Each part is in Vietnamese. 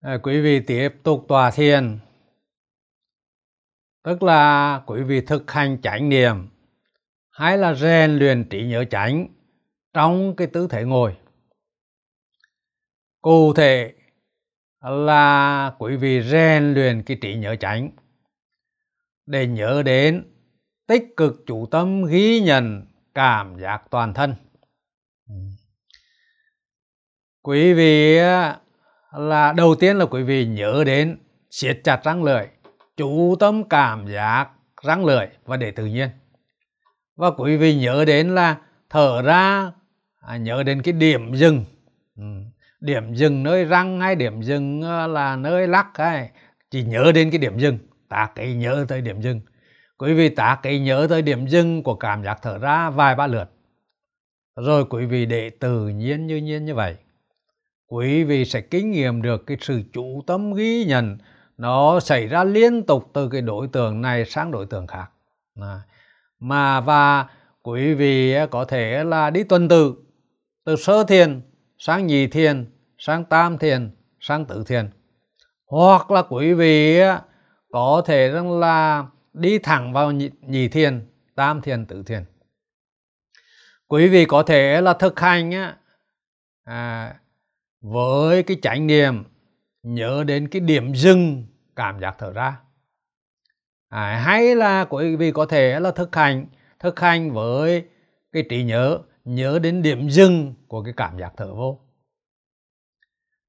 À, quý vị tiếp tục tòa thiền. Tức là quý vị thực hành chánh niệm hay là rèn luyện trí nhớ chánh trong cái tư thế ngồi. Cụ thể là quý vị rèn luyện cái trí nhớ chánh để nhớ đến tích cực chủ tâm ghi nhận cảm giác toàn thân. Quý vị là đầu tiên là quý vị nhớ đến siết chặt răng lưỡi chú tâm cảm giác răng lưỡi và để tự nhiên. Và quý vị nhớ đến là thở ra à, nhớ đến cái điểm dừng. Ừ. điểm dừng nơi răng hay điểm dừng ờ, là nơi lắc hay chỉ nhớ đến cái điểm dừng ta cái nhớ tới điểm dừng. Quý vị ta cái nhớ tới điểm dừng của cảm giác thở ra vài ba lượt. Rồi quý vị để tự nhiên như nhiên như vậy quý vị sẽ kinh nghiệm được cái sự chủ tâm ghi nhận nó xảy ra liên tục từ cái đối tượng này sang đối tượng khác. Mà và quý vị có thể là đi tuần tự từ sơ thiền sang nhị thiền sang tam thiền sang tử thiền. Hoặc là quý vị có thể rằng là đi thẳng vào nhị, nhị thiền tam thiền tử thiền. Quý vị có thể là thực hành à, với cái chánh niệm nhớ đến cái điểm dừng cảm giác thở ra. À, hay là quý vị có thể là thực hành thực hành với cái trí nhớ nhớ đến điểm dừng của cái cảm giác thở vô.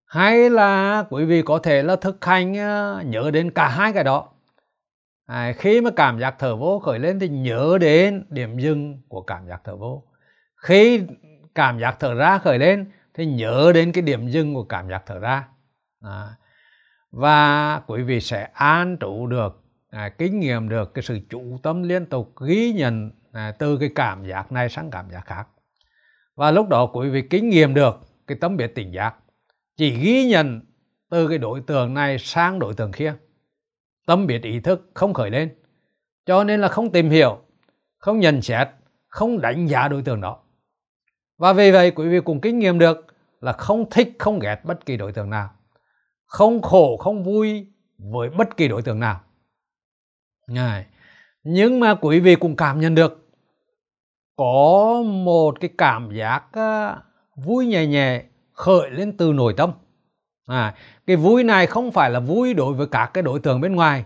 Hay là quý vị có thể là thực hành à, nhớ đến cả hai cái đó. À, khi mà cảm giác thở vô khởi lên thì nhớ đến điểm dừng của cảm giác thở vô. Khi cảm giác thở ra khởi lên thì nhớ đến cái điểm dừng của cảm giác thở ra. À, và quý vị sẽ an trụ được à, kinh nghiệm được cái sự chủ tâm liên tục ghi nhận à, từ cái cảm giác này sang cảm giác khác. Và lúc đó quý vị kinh nghiệm được cái tâm biệt tỉnh giác. Chỉ ghi nhận từ cái đối tượng này sang đối tượng kia. Tâm biệt ý thức không khởi lên. Cho nên là không tìm hiểu không nhận xét không đánh giá đối tượng đó. Và vì vậy quý vị cũng kinh nghiệm được là không thích không ghét bất kỳ đối tượng nào không khổ không vui với bất kỳ đối tượng nào Ngài. nhưng mà quý vị cũng cảm nhận được có một cái cảm giác à, vui nhẹ nhẹ khởi lên từ nội tâm à, cái vui này không phải là vui đối với các cái đối tượng bên ngoài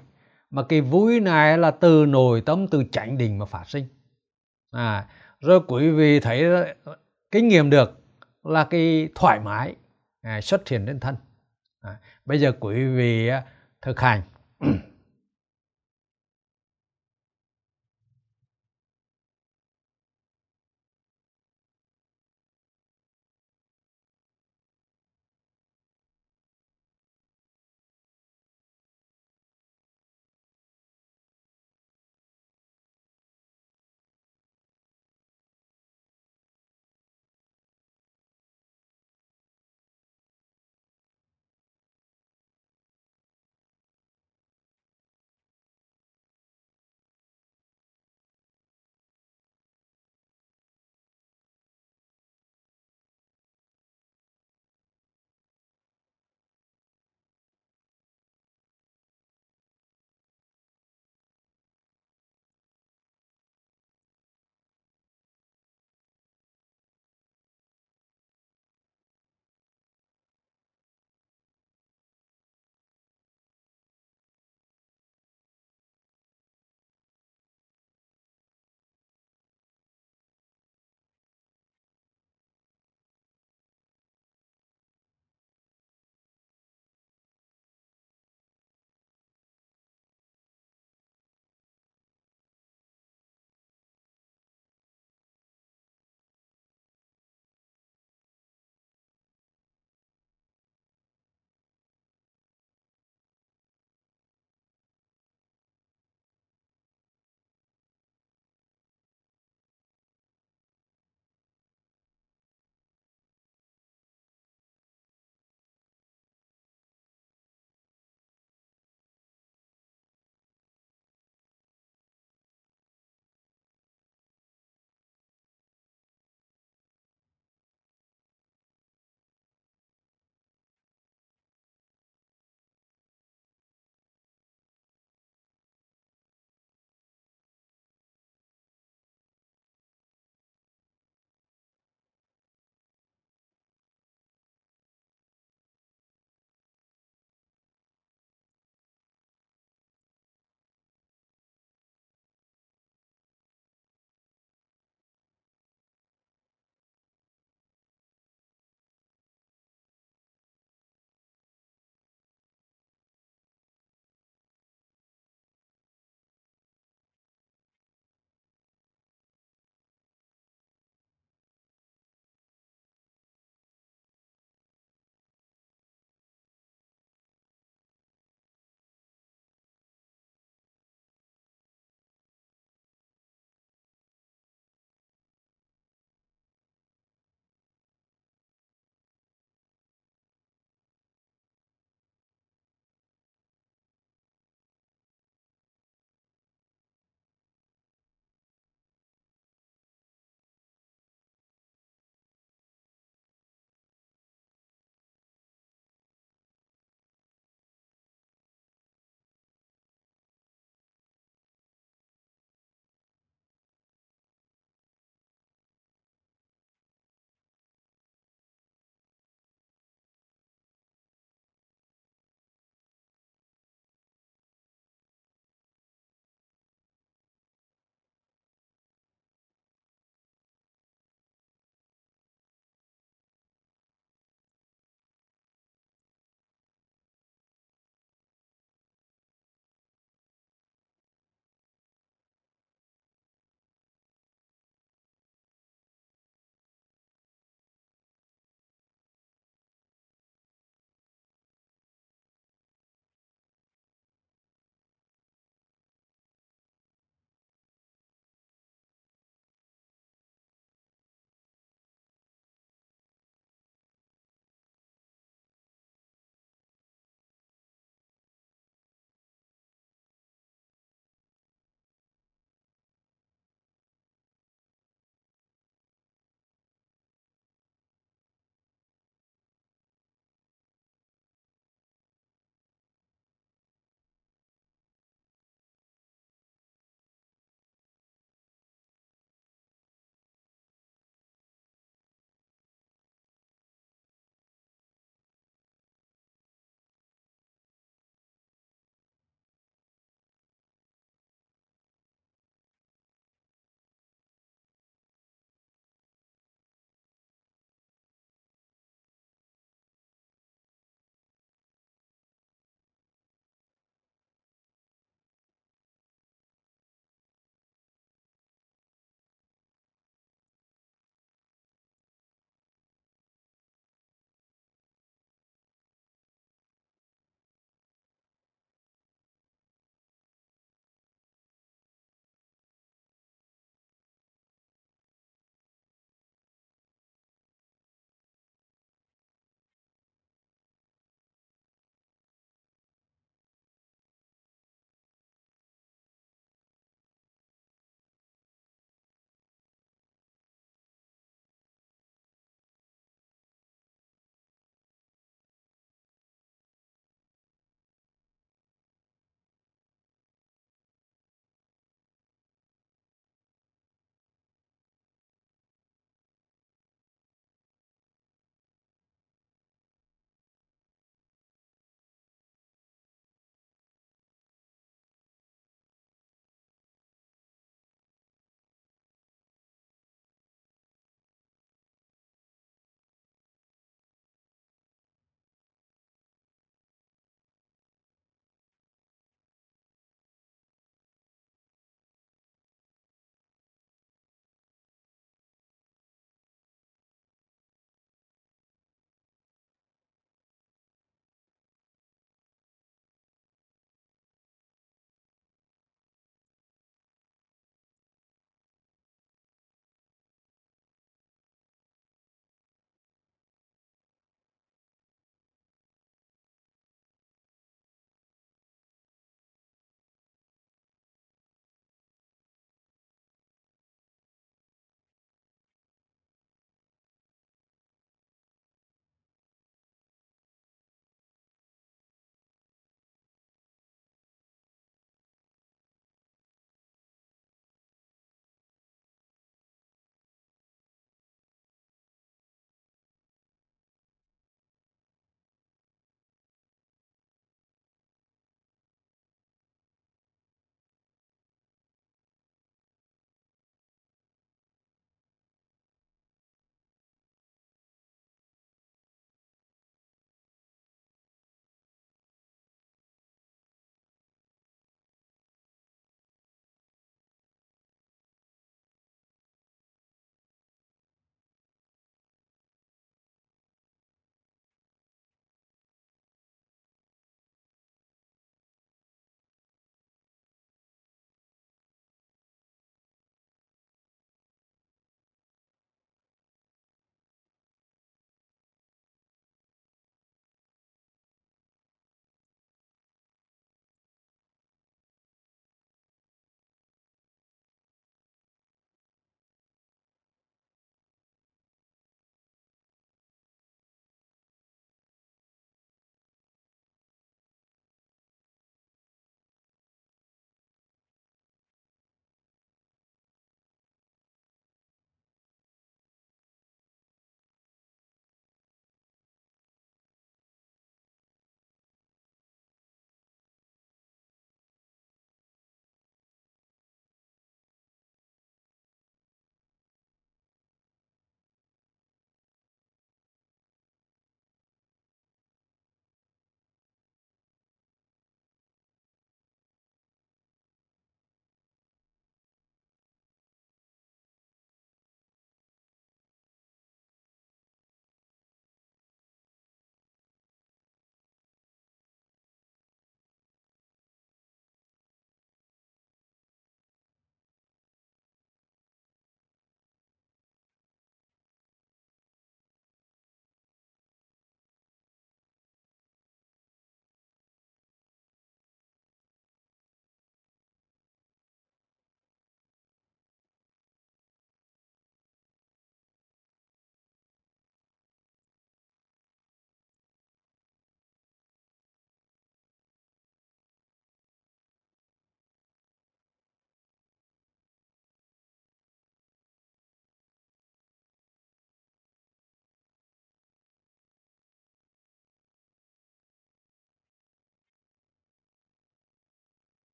mà cái vui này là từ nội tâm từ chánh định mà phát sinh à, rồi quý vị thấy ờ, ờ, kinh nghiệm được là cái thoải mái à, xuất hiện trên thân. À, bây giờ quý vị à, thực hành.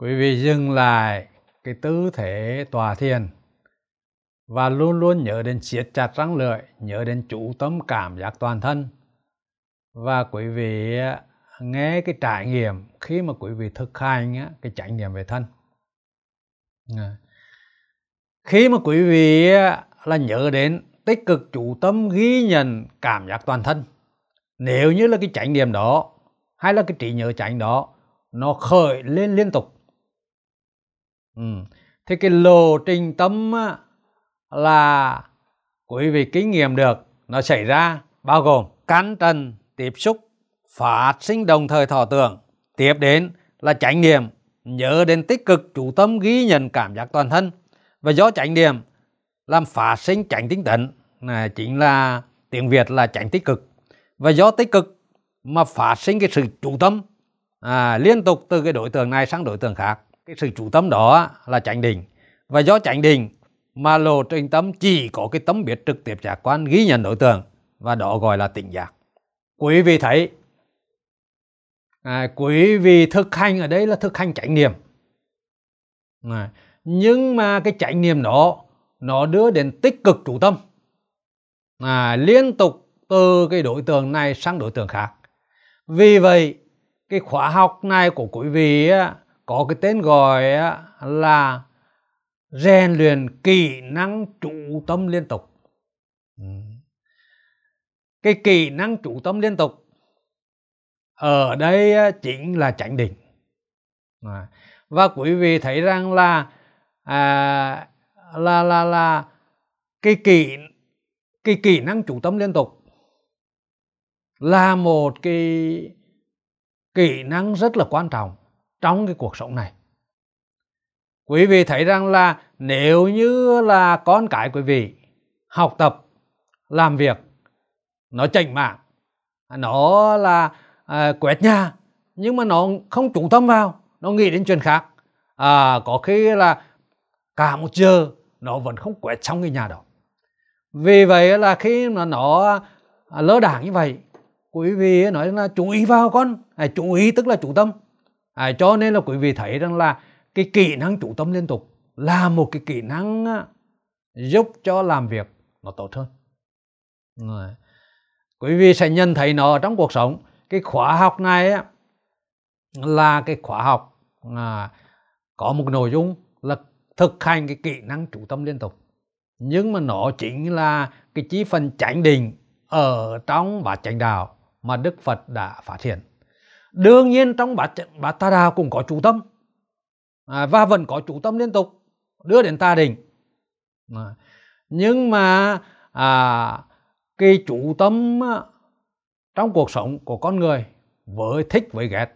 quý vị dừng lại cái tư thế tòa thiền và luôn luôn nhớ đến siết chặt răng lưỡi, nhớ đến chủ tâm cảm giác toàn thân. Và quý vị à, nghe cái trải nghiệm, khi mà quý vị thực hành cái trải nghiệm về thân. Khi mà quý vị à, là nhớ đến tích cực chủ tâm ghi nhận cảm giác toàn thân, nếu như là cái trải nghiệm đó hay là cái trí nhớ tránh đó, nó khởi lên liên tục ừ. thì cái lộ trình tâm là quý vị kinh nghiệm được. Nó xảy ra bao gồm cắn trần tiếp xúc phát sinh đồng thời thọ tưởng. Tiếp đến là chánh niệm nhớ đến tích cực chủ tâm ghi nhận cảm giác toàn thân. Và do chánh niệm làm phát sinh chánh tinh tấn này chính là tiếng Việt là chánh tích cực. Và do tích cực mà phát sinh cái sự chủ tâm à, liên tục từ cái đối tượng này sang đối tượng khác cái sự chủ tâm đó là chánh định và do chánh định mà lộ trình tâm chỉ có cái tấm biết trực tiếp giác quan ghi nhận đối tượng và đó gọi là tỉnh giác. Quý vị thấy à, quý vị thực hành ở đây là thực hành chánh niệm à, nhưng mà cái chánh niệm đó nó đưa đến tích cực chủ tâm. À, liên tục từ cái đối tượng này sang đối tượng khác. Vì vậy cái khóa học này của quý vị có cái tên gọi là rèn luyện kỹ năng chủ tâm liên tục. Ừ. Cái kỹ năng chủ tâm liên tục ở đây chính là chánh định. Và quý vị thấy rằng là à, là là là cái kỹ cái kỹ năng chủ tâm liên tục là một cái kỹ năng rất là quan trọng trong cái cuộc sống này. Quý vị thấy rằng là nếu như là con cái quý vị học tập làm việc nó chảnh mạng nó là à, quét nhà nhưng mà nó không chủ tâm vào nó nghĩ đến chuyện khác à, có khi là cả một giờ nó vẫn không quét xong cái nhà đó. Vì vậy là khi mà nó à, lỡ đảng như vậy quý vị nói là chú ý vào con à, chú ý tức là chủ tâm à, cho nên là quý vị thấy rằng là cái kỹ năng chủ tâm liên tục là một cái kỹ năng giúp cho làm việc nó tốt hơn Rồi. quý vị sẽ nhận thấy nó trong cuộc sống cái khóa học này á, là cái khóa học à, có một nội dung là thực hành cái kỹ năng chủ tâm liên tục nhưng mà nó chính là cái chi phần chánh định ở trong bát chánh đạo mà Đức Phật đã phát hiện. Đương nhiên trong bát, bát tà đạo cũng có chủ tâm à, và vẫn có chủ tâm liên tục đưa đến tà định. À, nhưng mà à, cái chủ tâm à, trong cuộc sống của con người với thích với ghét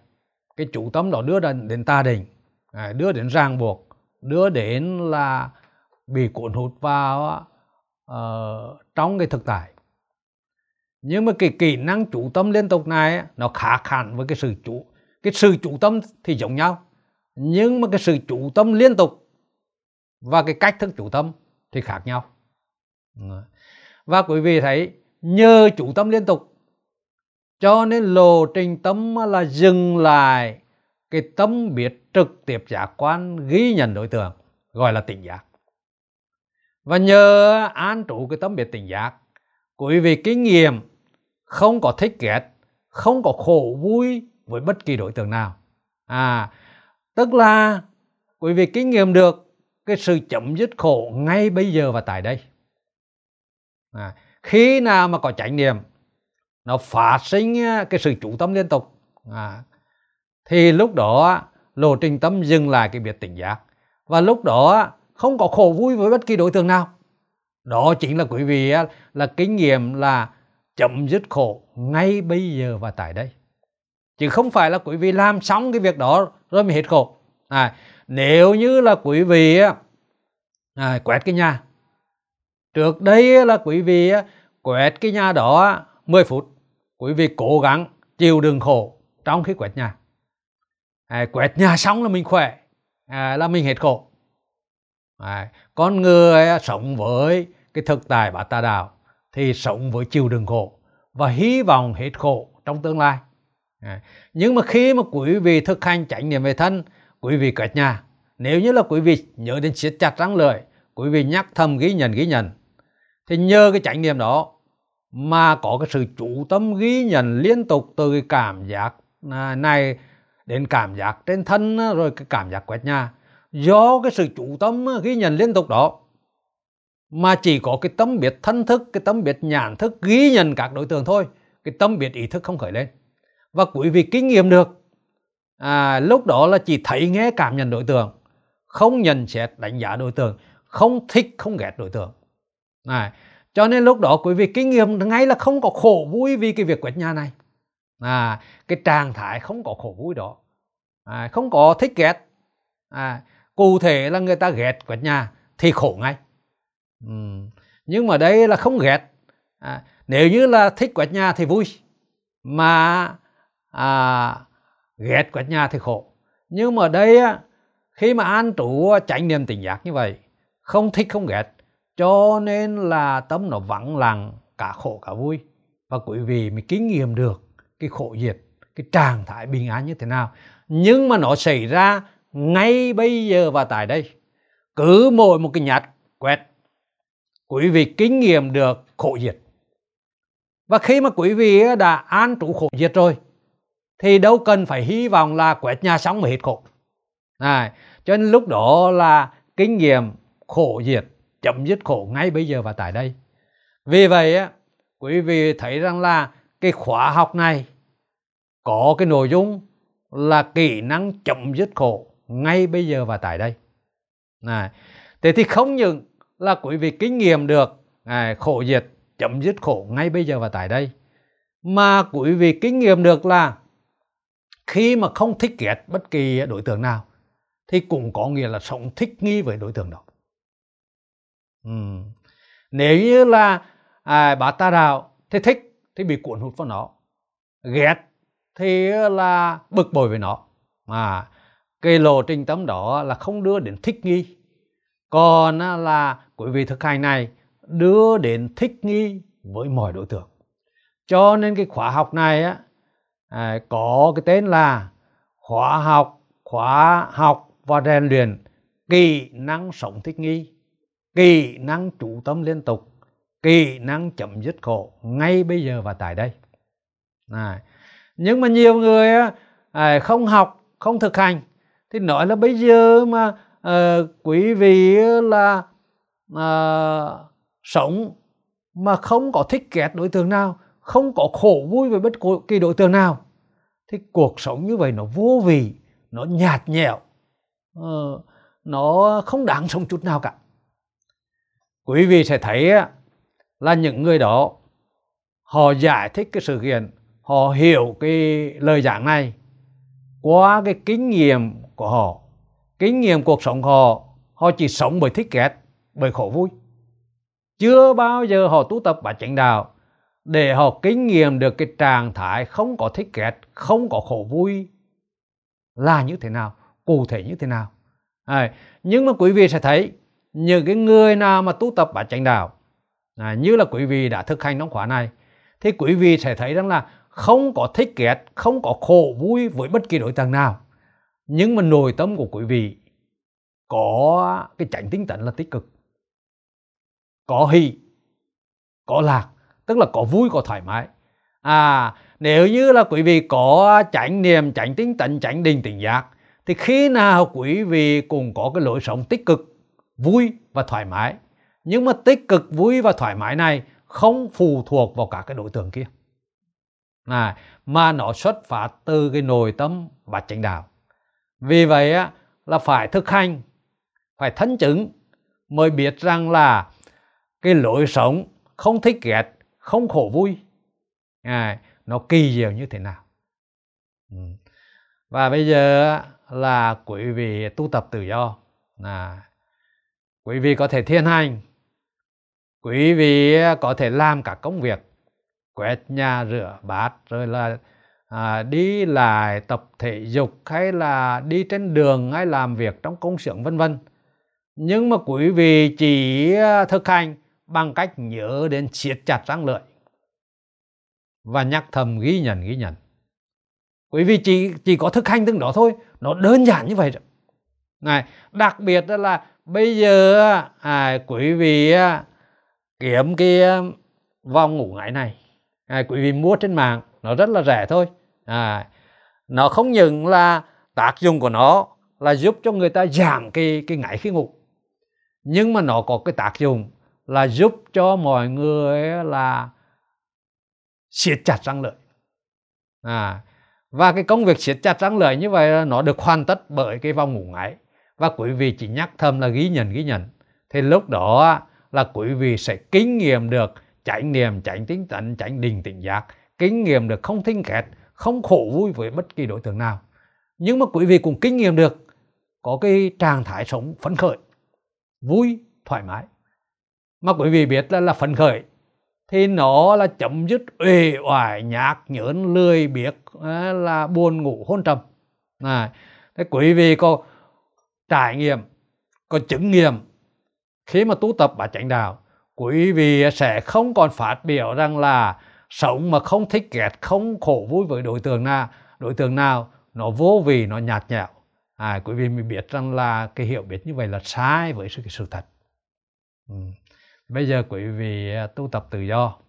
cái chủ tâm đó đưa đến, đến tà định à, đưa đến ràng buộc đưa đến là bị cuốn hút vào uh, trong cái thực tại nhưng mà cái kỹ năng chủ tâm liên tục này, nó khác hẳn với cái sự chủ cái sự chủ tâm thì giống nhau, nhưng mà cái sự chủ tâm liên tục và cái cách thức chủ tâm thì khác nhau. Và quý vị thấy, nhờ chủ tâm liên tục, cho nên lộ trình tâm là dừng lại cái tâm biết trực tiếp giác quan, ghi nhận đối tượng, gọi là tỉnh giác. Và nhờ an trụ cái tâm biệt tỉnh giác, quý vị kinh nghiệm không có thích ghét không có khổ vui với bất kỳ đối tượng nào. À tức là quý vị kinh nghiệm được cái sự chấm dứt khổ ngay bây giờ và tại đây. À, khi nào mà có chánh niệm nó phát sinh à, cái sự chủ tâm liên tục à, thì lúc đó lộ trình tâm dừng lại cái biệt tỉnh giác. Và lúc đó không có khổ vui với bất kỳ đối tượng nào. Đó chính là quý vị à, là kinh nghiệm là chấm dứt khổ ngay bây giờ và tại đây. Chứ không phải là quý vị làm xong cái việc đó rồi mới hết khổ. À, nếu như là quý vị à, quét cái nhà trước đây là quý vị quét cái nhà đó 10 phút quý vị cố gắng chịu đựng khổ trong khi quét nhà. À, quét nhà xong là mình khỏe à, là mình hết khổ. À, con người sống với cái thực tại bà ta đạo thì sống với chịu đựng khổ và hy vọng hết khổ trong tương lai. À, nhưng mà khi mà quý vị thực hành chánh niệm về thân quý vị quét nhà nếu như là quý vị nhớ đến siết chặt răng lợi quý vị nhắc thầm ghi nhận ghi nhận thì nhờ cái chánh niệm đó mà có cái sự chủ tâm ghi nhận liên tục từ cái cảm giác à, này đến cảm giác trên thân rồi cái cảm giác quét nhà. Do cái sự chủ tâm ghi nhận liên tục đó mà chỉ có cái tâm biết thân thức cái tâm biết nhãn thức ghi nhận các đối tượng thôi. Cái tâm biết ý thức không khởi lên. Và quý vị kinh nghiệm được à, lúc đó là chỉ thấy nghe cảm nhận đối tượng không nhận xét đánh giá đối tượng không thích không ghét đối tượng. À, cho nên lúc đó quý vị kinh nghiệm ngay là không có khổ vui vì cái việc quét nhà này. À, cái trạng thái không có khổ vui đó. À, không có thích ghét. À, cụ thể là người ta ghét quét nhà thì khổ ngay ừ. nhưng mà đây là không ghét. À, nếu như là thích quét nhà thì vui mà à, ghét quét nhà thì khổ. Nhưng mà đây á, khi mà an trụ trải niệm tỉnh giác như vậy không thích không ghét cho nên là tâm nó vắng lặng cả khổ cả vui. Và quý vị mới kinh nghiệm được cái khổ diệt cái trạng thái bình an như thế nào. Nhưng mà nó xảy ra ngay bây giờ và tại đây. Cứ mỗi một cái nhát quét quý vị kinh nghiệm được khổ diệt. Và khi mà quý vị đã an trụ khổ diệt rồi thì đâu cần phải hy vọng là quét nhà xong mà hết khổ. À, cho nên lúc đó là kinh nghiệm khổ diệt chấm dứt khổ ngay bây giờ và tại đây. Vì vậy á quý vị thấy rằng là cái khóa học này có cái nội dung là kỹ năng chấm dứt khổ ngay bây giờ và tại đây. Này thế thì không những là quý vị kinh nghiệm được. À, khổ diệt chấm dứt khổ ngay bây giờ và tại đây. Mà quý vị kinh nghiệm được là khi mà không thích ghét bất kỳ đối tượng nào thì cũng có nghĩa là sống thích nghi với đối tượng đó. Ừ. nếu như là à, bà ta đạo thì thích thì bị cuốn hút vào nó. Ghét thì là bực bội với nó. Mà cái lộ trình tâm đó là không đưa đến thích nghi. Còn là quý vị thực hành này đưa đến thích nghi với mọi đối tượng. Cho nên cái khóa học này á à, có cái tên là khóa học khóa học và rèn luyện kỹ năng sống thích nghi kỹ năng chủ tâm liên tục kỹ năng chấm dứt khổ ngay bây giờ và tại đây. Này nhưng mà nhiều người à, không học không thực hành. Thì nói là bây giờ mà à, quý vị là à, sống mà không có thích ghét đối tượng nào không có khổ vui với bất kỳ đối tượng nào thì cuộc sống như vậy nó vô vị nó nhạt nhẽo. Ờ, nó không đáng sống chút nào cả. Quý vị sẽ thấy là những người đó họ giải thích cái sự kiện họ hiểu cái lời giảng này qua cái kinh nghiệm của họ. Kinh nghiệm cuộc sống của họ họ chỉ sống bởi thích ghét bởi khổ vui. Chưa bao giờ họ tu tập bát chánh đạo để họ kinh nghiệm được cái trạng thái không có thích ghét không có khổ vui là như thế nào cụ thể như thế nào. À, nhưng mà quý vị sẽ thấy những cái người nào mà tu tập bát chánh đạo à, như là quý vị đã thực hành trong khóa này thì quý vị sẽ thấy rằng là không có thích ghét không có khổ vui với bất kỳ đối tượng nào. Nhưng mà nội tâm của quý vị có cái chánh tinh tấn là tích cực có hỷ có lạc tức là có vui có thoải mái. À nếu như là quý vị có chánh niệm chánh tinh tấn chánh định tỉnh giác thì khi nào quý vị cũng có cái lối sống tích cực vui và thoải mái. Nhưng mà tích cực vui và thoải mái này không phụ thuộc vào cả cái đối tượng kia. À, mà nó xuất phát từ cái nội tâm và chánh đạo. Vì vậy á, là phải thực hành phải thân chứng mới biết rằng là cái lối sống không thích ghét không khổ vui. À, nó kỳ diệu như thế nào? Ừ. Và bây giờ là quý vị tu tập tự do. À, quý vị có thể thiên hành. Quý vị có thể làm các công việc. Quét nhà rửa bát rồi là à, đi lại tập thể dục hay là đi trên đường hay làm việc trong công xưởng vân vân. Nhưng mà quý vị chỉ à, thực hành bằng cách nhớ đến siết chặt răng lợi. Và nhắc thầm ghi nhận ghi nhận. Quý vị chỉ chỉ có thực hành từng đó thôi nó đơn giản như vậy rồi. Này đặc biệt là bây giờ à, quý vị à, kiếm cái à, vòng ngủ ngáy này. À, quý vị mua trên mạng nó rất là rẻ thôi. À, nó không những là tác dụng của nó là giúp cho người ta giảm cái cái ngáy khi ngủ nhưng mà nó có cái tác dụng là giúp cho mọi người là siết chặt răng lợi. À và cái công việc siết chặt răng lợi như vậy nó được hoàn tất bởi cái vòng ngủ ngáy. Và quý vị chỉ nhắc thầm là ghi nhận ghi nhận. Thì lúc đó là quý vị sẽ kinh nghiệm được chánh niệm, chánh tính tấn, chánh định, tỉnh giác. Kinh nghiệm được không thinh kẹt không khổ vui với bất kỳ đối tượng nào. Nhưng mà quý vị cũng kinh nghiệm được có cái trạng thái sống phấn khởi, vui, thoải mái mà quý vị biết là là phấn khởi. Thì nó là chấm dứt uể oải nhạt nhớn lười biếc là buồn ngủ hôn trầm. À, thế quý vị có trải nghiệm có chứng nghiệm khi mà tu tập bát chánh đạo quý vị sẽ không còn phát biểu rằng là sống mà không thích ghét không khổ vui với đối tượng nào đối tượng nào nó vô vì nó nhạt nhẽo. À, quý vị mới biết rằng là cái hiểu biết như vậy là sai với sự, cái sự thật. Ừ bây giờ quý vị à, tu tập tự do.